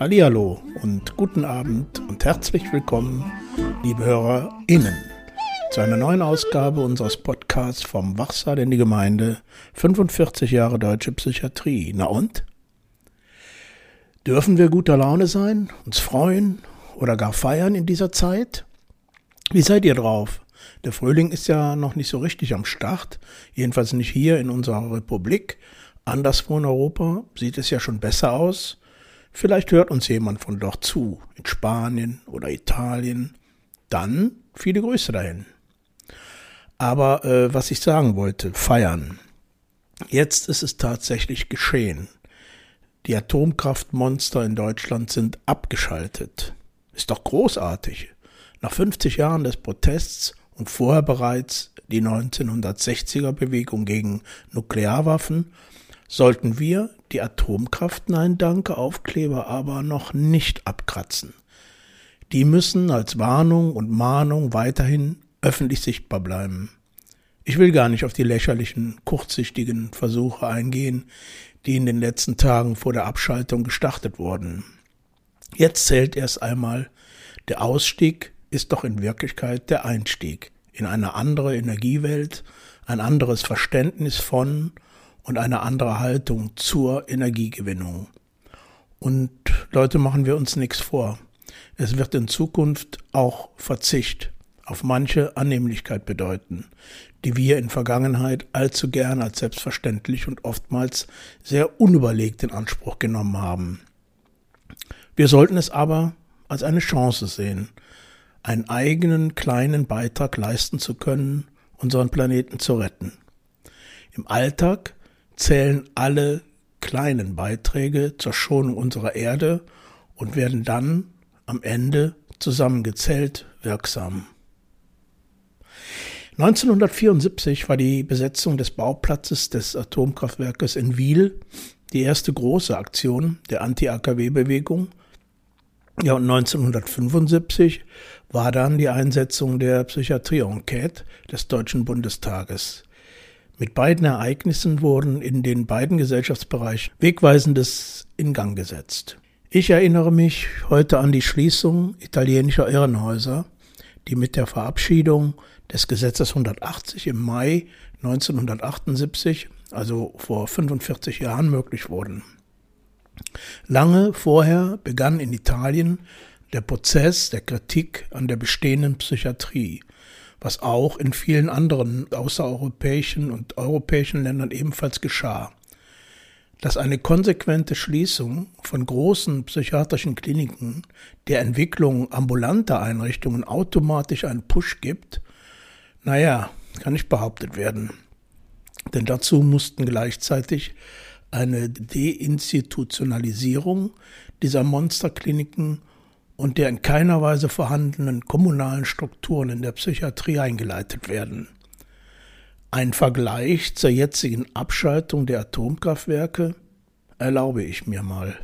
Hallihallo und guten Abend und herzlich willkommen, liebe HörerInnen, zu einer neuen Ausgabe unseres Podcasts vom Wachsaal in die Gemeinde 45 Jahre Deutsche Psychiatrie. Na und? Dürfen wir guter Laune sein, uns freuen oder gar feiern in dieser Zeit? Wie seid ihr drauf? Der Frühling ist ja noch nicht so richtig am Start, jedenfalls nicht hier in unserer Republik. Anderswo in Europa sieht es ja schon besser aus. Vielleicht hört uns jemand von dort zu, in Spanien oder Italien. Dann viele Grüße dahin. Aber äh, was ich sagen wollte, feiern. Jetzt ist es tatsächlich geschehen. Die Atomkraftmonster in Deutschland sind abgeschaltet. Ist doch großartig. Nach 50 Jahren des Protests und vorher bereits die 1960er Bewegung gegen Nuklearwaffen sollten wir die Atomkraft Nein Danke Aufkleber aber noch nicht abkratzen. Die müssen als Warnung und Mahnung weiterhin öffentlich sichtbar bleiben. Ich will gar nicht auf die lächerlichen, kurzsichtigen Versuche eingehen, die in den letzten Tagen vor der Abschaltung gestartet wurden. Jetzt zählt erst einmal, der Ausstieg ist doch in Wirklichkeit der Einstieg in eine andere Energiewelt, ein anderes Verständnis von und eine andere Haltung zur Energiegewinnung. Und Leute, machen wir uns nichts vor. Es wird in Zukunft auch Verzicht auf manche Annehmlichkeit bedeuten, die wir in Vergangenheit allzu gern als selbstverständlich und oftmals sehr unüberlegt in Anspruch genommen haben. Wir sollten es aber als eine Chance sehen, einen eigenen kleinen Beitrag leisten zu können, unseren Planeten zu retten. Im Alltag zählen alle kleinen Beiträge zur Schonung unserer Erde und werden dann am Ende zusammengezählt wirksam. 1974 war die Besetzung des Bauplatzes des Atomkraftwerkes in Wiel die erste große Aktion der Anti-AKW-Bewegung. Ja, und 1975 war dann die Einsetzung der Psychiatrie-Enquete des Deutschen Bundestages. Mit beiden Ereignissen wurden in den beiden Gesellschaftsbereichen Wegweisendes in Gang gesetzt. Ich erinnere mich heute an die Schließung italienischer Irrenhäuser, die mit der Verabschiedung des Gesetzes 180 im Mai 1978, also vor 45 Jahren, möglich wurden. Lange vorher begann in Italien der Prozess der Kritik an der bestehenden Psychiatrie, was auch in vielen anderen außereuropäischen und europäischen Ländern ebenfalls geschah. Dass eine konsequente Schließung von großen psychiatrischen Kliniken der Entwicklung ambulanter Einrichtungen automatisch einen Push gibt, naja, kann nicht behauptet werden. Denn dazu mussten gleichzeitig eine Deinstitutionalisierung dieser Monsterkliniken und der in keiner Weise vorhandenen kommunalen Strukturen in der Psychiatrie eingeleitet werden. Ein Vergleich zur jetzigen Abschaltung der Atomkraftwerke erlaube ich mir mal.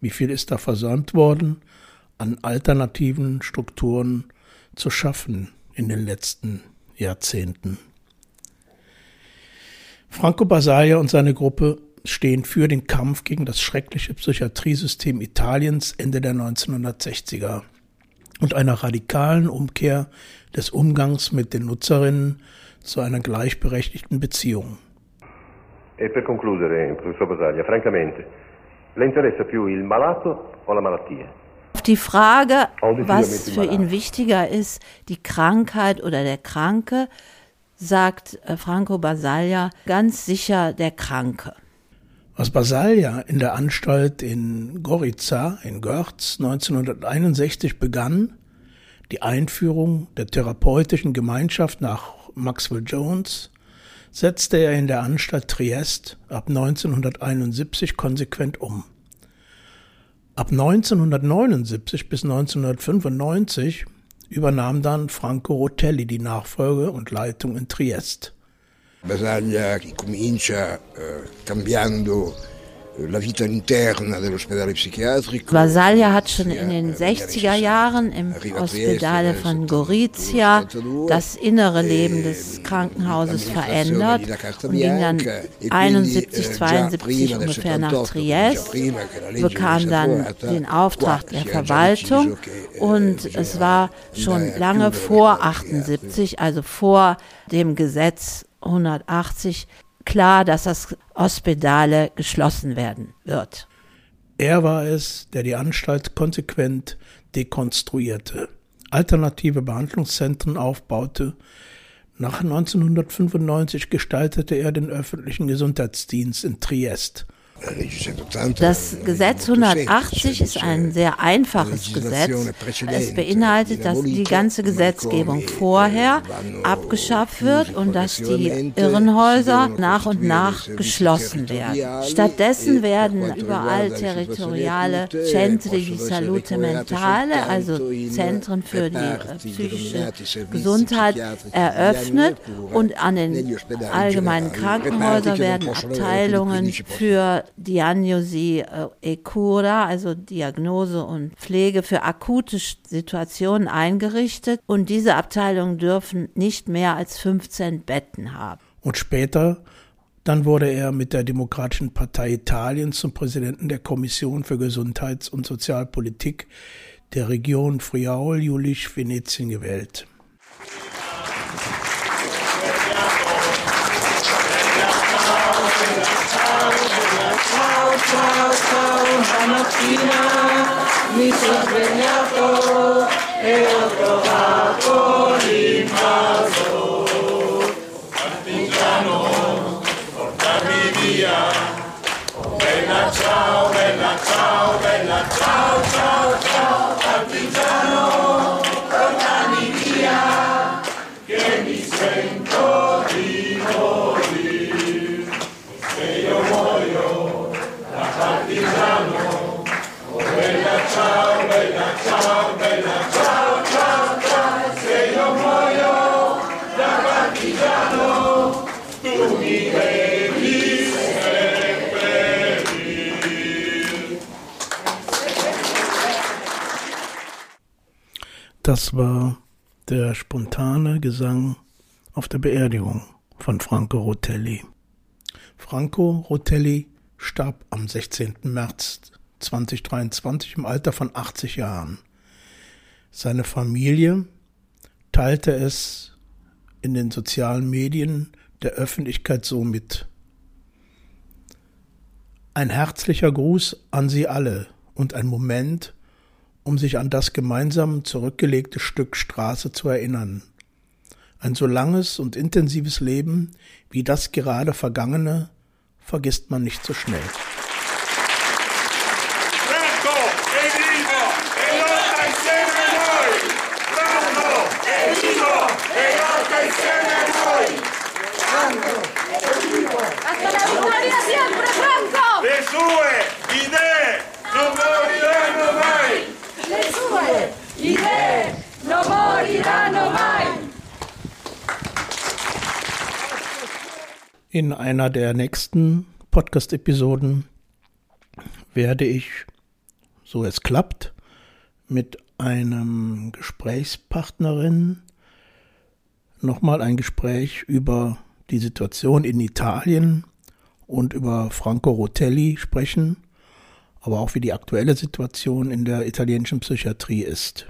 Wie viel ist da versäumt worden, an alternativen Strukturen zu schaffen in den letzten Jahrzehnten? Franco Basaglia und seine Gruppe stehen für den Kampf gegen das schreckliche Psychiatriesystem Italiens Ende der 1960er und einer radikalen Umkehr des Umgangs mit den Nutzerinnen zu einer gleichberechtigten Beziehung. E per concludere, professor Basaglia, francamente, le interessa più il malato o la malattia? Auf die Frage, was für ihn wichtiger ist, die Krankheit oder der Kranke, sagt äh, Franco Basaglia ganz sicher der Kranke. Was Basalia in der Anstalt in Gorica in Görz 1961 begann, die Einführung der therapeutischen Gemeinschaft nach Maxwell Jones, setzte er in der Anstalt Triest ab 1971 konsequent um. Ab 1979 bis 1995 übernahm dann Franco Rotelli die Nachfolge und Leitung in Triest. Basaglia che comincia eh, cambiando Basaglia hat schon in den 60er Jahren im Ospedale von Gorizia das innere Leben des Krankenhauses verändert und ging dann 71, 72 ungefähr nach Triest, bekam dann den Auftrag der Verwaltung und es war schon lange vor 78, also vor dem Gesetz 180 klar, dass das Hospitale geschlossen werden wird. Er war es, der die Anstalt konsequent dekonstruierte, alternative Behandlungszentren aufbaute. Nach 1995 gestaltete er den öffentlichen Gesundheitsdienst in Triest das Gesetz 180 ist ein sehr einfaches Gesetz. Es beinhaltet, dass die ganze Gesetzgebung vorher abgeschafft wird und dass die Irrenhäuser nach und nach geschlossen werden. Stattdessen werden überall territoriale Centri di Salute Mentale, also Zentren für die äh, psychische Gesundheit, eröffnet und an den allgemeinen Krankenhäusern werden Abteilungen für Diagnosi äh, e Cura, also Diagnose und Pflege für akute Situationen eingerichtet und diese Abteilungen dürfen nicht mehr als 15 Betten haben. Und später dann wurde er mit der Demokratischen Partei Italiens zum Präsidenten der Kommission für Gesundheits- und Sozialpolitik der Region Friaul-Julisch-Venetien gewählt. Ciao ciao stamattina mi sono svegliato e ho trovato l'invaso partigiano portami via bella ciao bella ciao bella ciao ciao ciao Gesang auf der Beerdigung von Franco Rotelli. Franco Rotelli starb am 16. März 2023 im Alter von 80 Jahren. Seine Familie teilte es in den sozialen Medien der Öffentlichkeit so mit. Ein herzlicher Gruß an Sie alle und ein Moment, um sich an das gemeinsam zurückgelegte Stück Straße zu erinnern. Ein so langes und intensives Leben wie das gerade vergangene vergisst man nicht so schnell. In einer der nächsten Podcast-Episoden werde ich, so es klappt, mit einem Gesprächspartnerin nochmal ein Gespräch über die Situation in Italien und über Franco Rotelli sprechen, aber auch wie die aktuelle Situation in der italienischen Psychiatrie ist.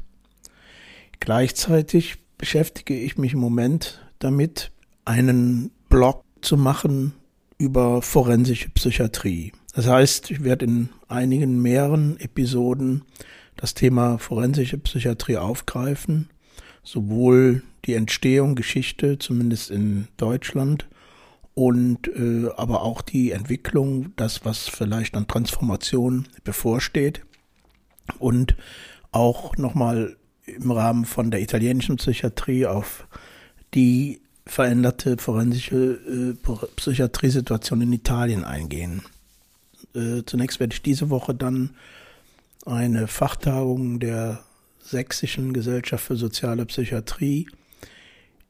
Gleichzeitig beschäftige ich mich im Moment damit, einen Blog zu machen über forensische Psychiatrie. Das heißt, ich werde in einigen mehreren Episoden das Thema forensische Psychiatrie aufgreifen, sowohl die Entstehung, Geschichte, zumindest in Deutschland, und äh, aber auch die Entwicklung, das, was vielleicht an Transformation bevorsteht und auch nochmal im Rahmen von der italienischen Psychiatrie auf die veränderte forensische äh, Psychiatriesituation in Italien eingehen. Äh, zunächst werde ich diese Woche dann eine Fachtagung der Sächsischen Gesellschaft für soziale Psychiatrie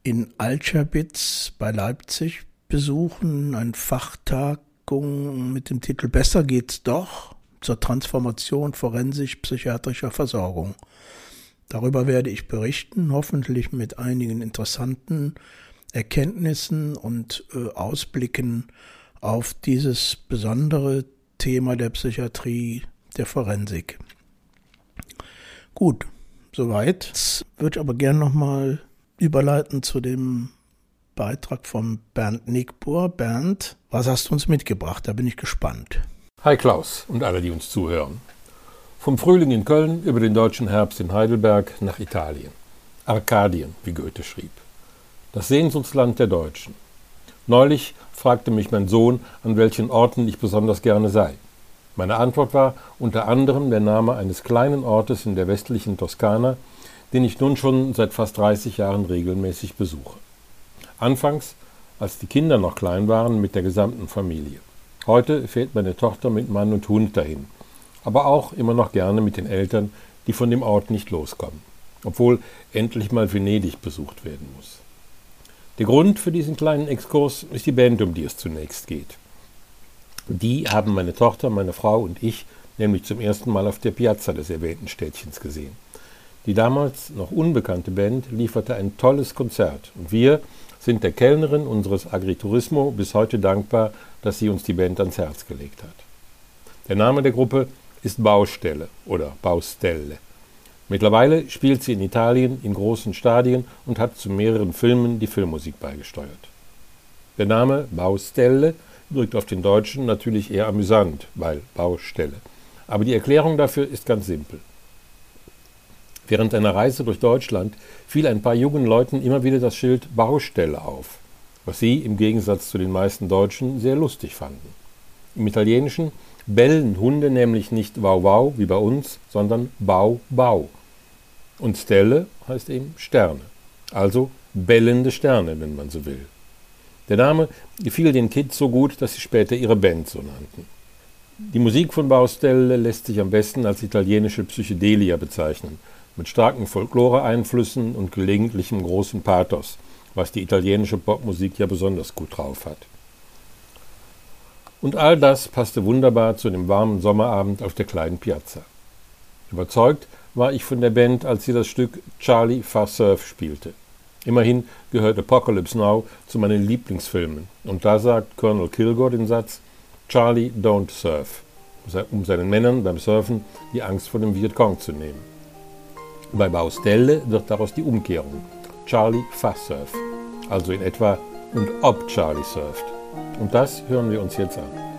in Altscherbitz bei Leipzig besuchen. Ein Fachtag Ausstellung mit dem Titel Besser geht's doch zur Transformation forensisch-psychiatrischer Versorgung. Darüber werde ich berichten, hoffentlich mit einigen interessanten Erkenntnissen und äh, Ausblicken auf dieses besondere Thema der Psychiatrie, der Forensik. Gut, soweit. Jetzt würde ich aber gerne nochmal überleiten zu dem Beitrag von Bernd Nickbohr. Bernd, was hast du uns mitgebracht? Da bin ich gespannt. Hi Klaus und alle, die uns zuhören. Vom Frühling in Köln über den deutschen Herbst in Heidelberg nach Italien. Arkadien, wie Goethe schrieb. Das Sehnsuchtsland der Deutschen. Neulich fragte mich mein Sohn, an welchen Orten ich besonders gerne sei. Meine Antwort war unter anderem der Name eines kleinen Ortes in der westlichen Toskana, den ich nun schon seit fast 30 Jahren regelmäßig besuche. Anfangs, als die Kinder noch klein waren, mit der gesamten Familie. Heute fährt meine Tochter mit Mann und Hund dahin, aber auch immer noch gerne mit den Eltern, die von dem Ort nicht loskommen, obwohl endlich mal Venedig besucht werden muss. Der Grund für diesen kleinen Exkurs ist die Band, um die es zunächst geht. Die haben meine Tochter, meine Frau und ich nämlich zum ersten Mal auf der Piazza des erwähnten Städtchens gesehen. Die damals noch unbekannte Band lieferte ein tolles Konzert und wir sind der Kellnerin unseres Agriturismo bis heute dankbar, dass sie uns die Band ans Herz gelegt hat. Der Name der Gruppe ist Baustelle oder Baustelle. Mittlerweile spielt sie in Italien in großen Stadien und hat zu mehreren Filmen die Filmmusik beigesteuert. Der Name Baustelle wirkt auf den Deutschen natürlich eher amüsant, weil Baustelle. Aber die Erklärung dafür ist ganz simpel. Während einer Reise durch Deutschland fiel ein paar jungen Leuten immer wieder das Schild Baustelle auf, was sie im Gegensatz zu den meisten Deutschen sehr lustig fanden. Im Italienischen bellen Hunde nämlich nicht Wow Wow wie bei uns, sondern Bau Bau. Und Stelle heißt eben Sterne, also bellende Sterne, wenn man so will. Der Name gefiel den Kids so gut, dass sie später ihre Band so nannten. Die Musik von Baustelle lässt sich am besten als italienische Psychedelia bezeichnen mit starken Folklore-Einflüssen und gelegentlichem großen Pathos, was die italienische Popmusik ja besonders gut drauf hat. Und all das passte wunderbar zu dem warmen Sommerabend auf der kleinen Piazza. Überzeugt war ich von der Band, als sie das Stück Charlie Far Surf spielte. Immerhin gehört Apocalypse Now zu meinen Lieblingsfilmen. Und da sagt Colonel Kilgore den Satz Charlie don't surf, um seinen Männern beim Surfen die Angst vor dem Vietcong zu nehmen. Bei Baustelle wird daraus die Umkehrung. Charlie fast surf. Also in etwa und ob Charlie surft. Und das hören wir uns jetzt an.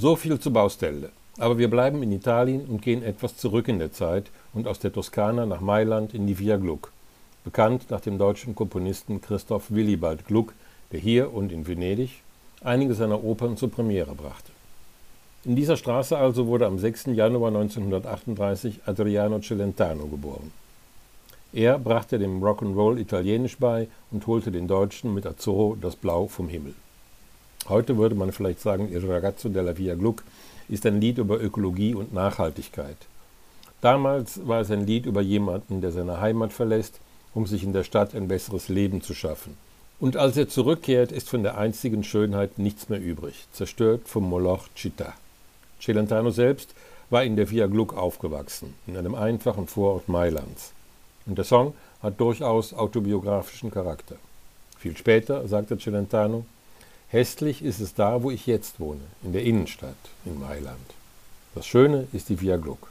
So viel zur Baustelle. Aber wir bleiben in Italien und gehen etwas zurück in der Zeit und aus der Toskana nach Mailand in die Via Gluck, bekannt nach dem deutschen Komponisten Christoph Willibald Gluck, der hier und in Venedig einige seiner Opern zur Premiere brachte. In dieser Straße also wurde am 6. Januar 1938 Adriano Celentano geboren. Er brachte dem Rock'n'Roll Italienisch bei und holte den Deutschen mit Azzurro das Blau vom Himmel. Heute würde man vielleicht sagen, Il ragazzo della Via Gluck ist ein Lied über Ökologie und Nachhaltigkeit. Damals war es ein Lied über jemanden, der seine Heimat verlässt, um sich in der Stadt ein besseres Leben zu schaffen. Und als er zurückkehrt, ist von der einzigen Schönheit nichts mehr übrig, zerstört vom Moloch Città. Celentano selbst war in der Via Gluck aufgewachsen, in einem einfachen Vorort Mailands. Und der Song hat durchaus autobiografischen Charakter. Viel später sagte Celentano, hässlich ist es da, wo ich jetzt wohne, in der Innenstadt in Mailand. Das Schöne ist die Via Gluck.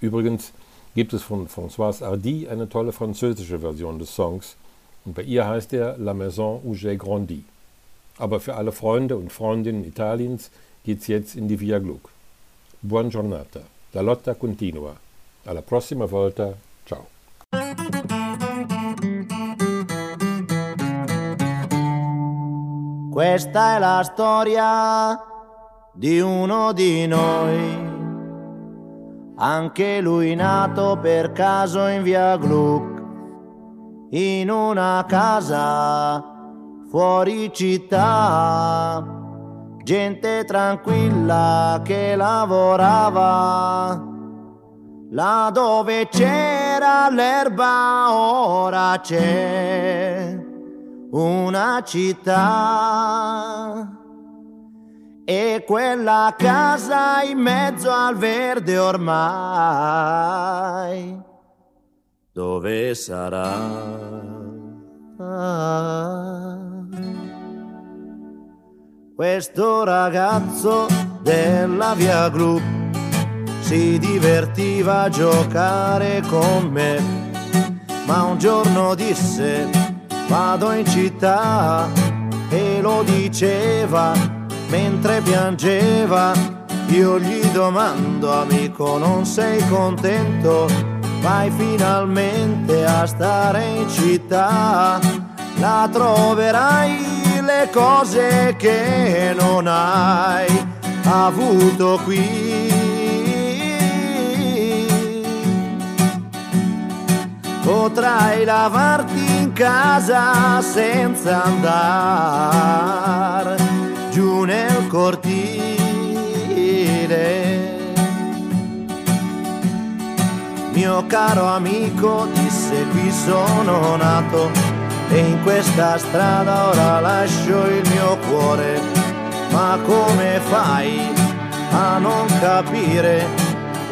Übrigens gibt es von Françoise Hardy eine tolle französische Version des Songs und bei ihr heißt er La Maison où j'ai grandi. Aber für alle Freunde und Freundinnen Italiens geht's jetzt in die Via Gluck. Buon giornata. La lotta continua. Alla prossima volta. Questa è la storia di uno di noi. Anche lui nato per caso in via Gluck, in una casa fuori città gente tranquilla che lavorava. Là dove c'era l'erba ora c'è una città. E quella casa in mezzo al verde ormai, dove sarà? Questo ragazzo della via Gru si divertiva a giocare con me, ma un giorno disse vado in città e lo diceva mentre piangeva. Io gli domando amico non sei contento? Vai finalmente a stare in città, la troverai le cose che non hai avuto qui. Potrai lavarti casa senza andare giù nel cortile. Mio caro amico disse qui sono nato e in questa strada ora lascio il mio cuore, ma come fai a non capire?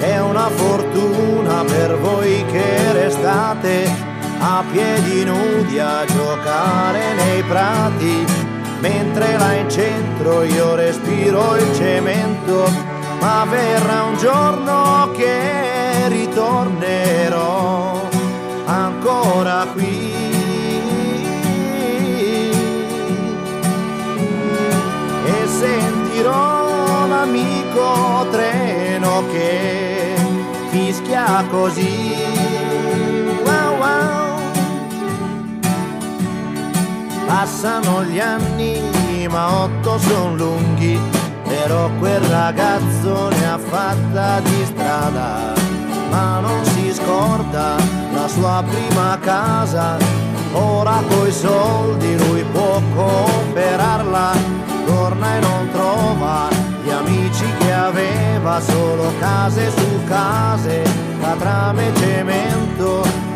È una fortuna per voi che restate a piedi nudi a giocare nei prati, mentre là in centro io respiro il cemento, ma verrà un giorno che ritornerò ancora qui sentirò l'amico treno che fischia così. Passano gli anni, ma otto sono lunghi, però quel ragazzo ne ha fatta di strada, ma non si scorda la sua prima casa. Ora coi soldi lui può comprarla torna e non trova gli amici che aveva, solo case su case, catrame e cemento,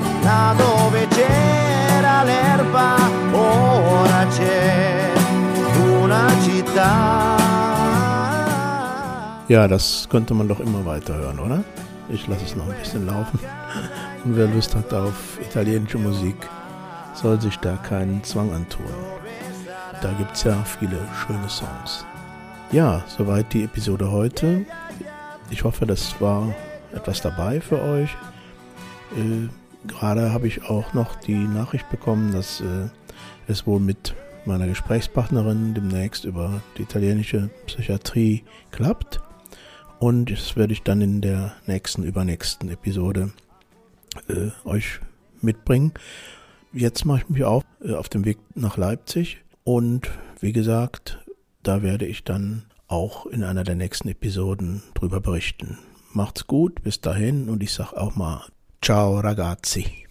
dove c'era l'erba, ora c'è una città. Ja, das könnte man doch immer weiter hören, oder? Ich lasse es noch ein bisschen laufen. Und wer Lust hat auf italienische Musik, soll sich da keinen Zwang antun. Da gibt es ja viele schöne Songs. Ja, soweit die Episode heute. Ich hoffe, das war etwas dabei für euch. Äh, Gerade habe ich auch noch die Nachricht bekommen, dass äh, es wohl mit meiner Gesprächspartnerin demnächst über die italienische Psychiatrie klappt. Und das werde ich dann in der nächsten, übernächsten Episode äh, euch mitbringen. Jetzt mache ich mich auf, äh, auf dem Weg nach Leipzig und wie gesagt, da werde ich dann auch in einer der nächsten Episoden drüber berichten. Macht's gut, bis dahin und ich sag auch mal Ciao ragazzi.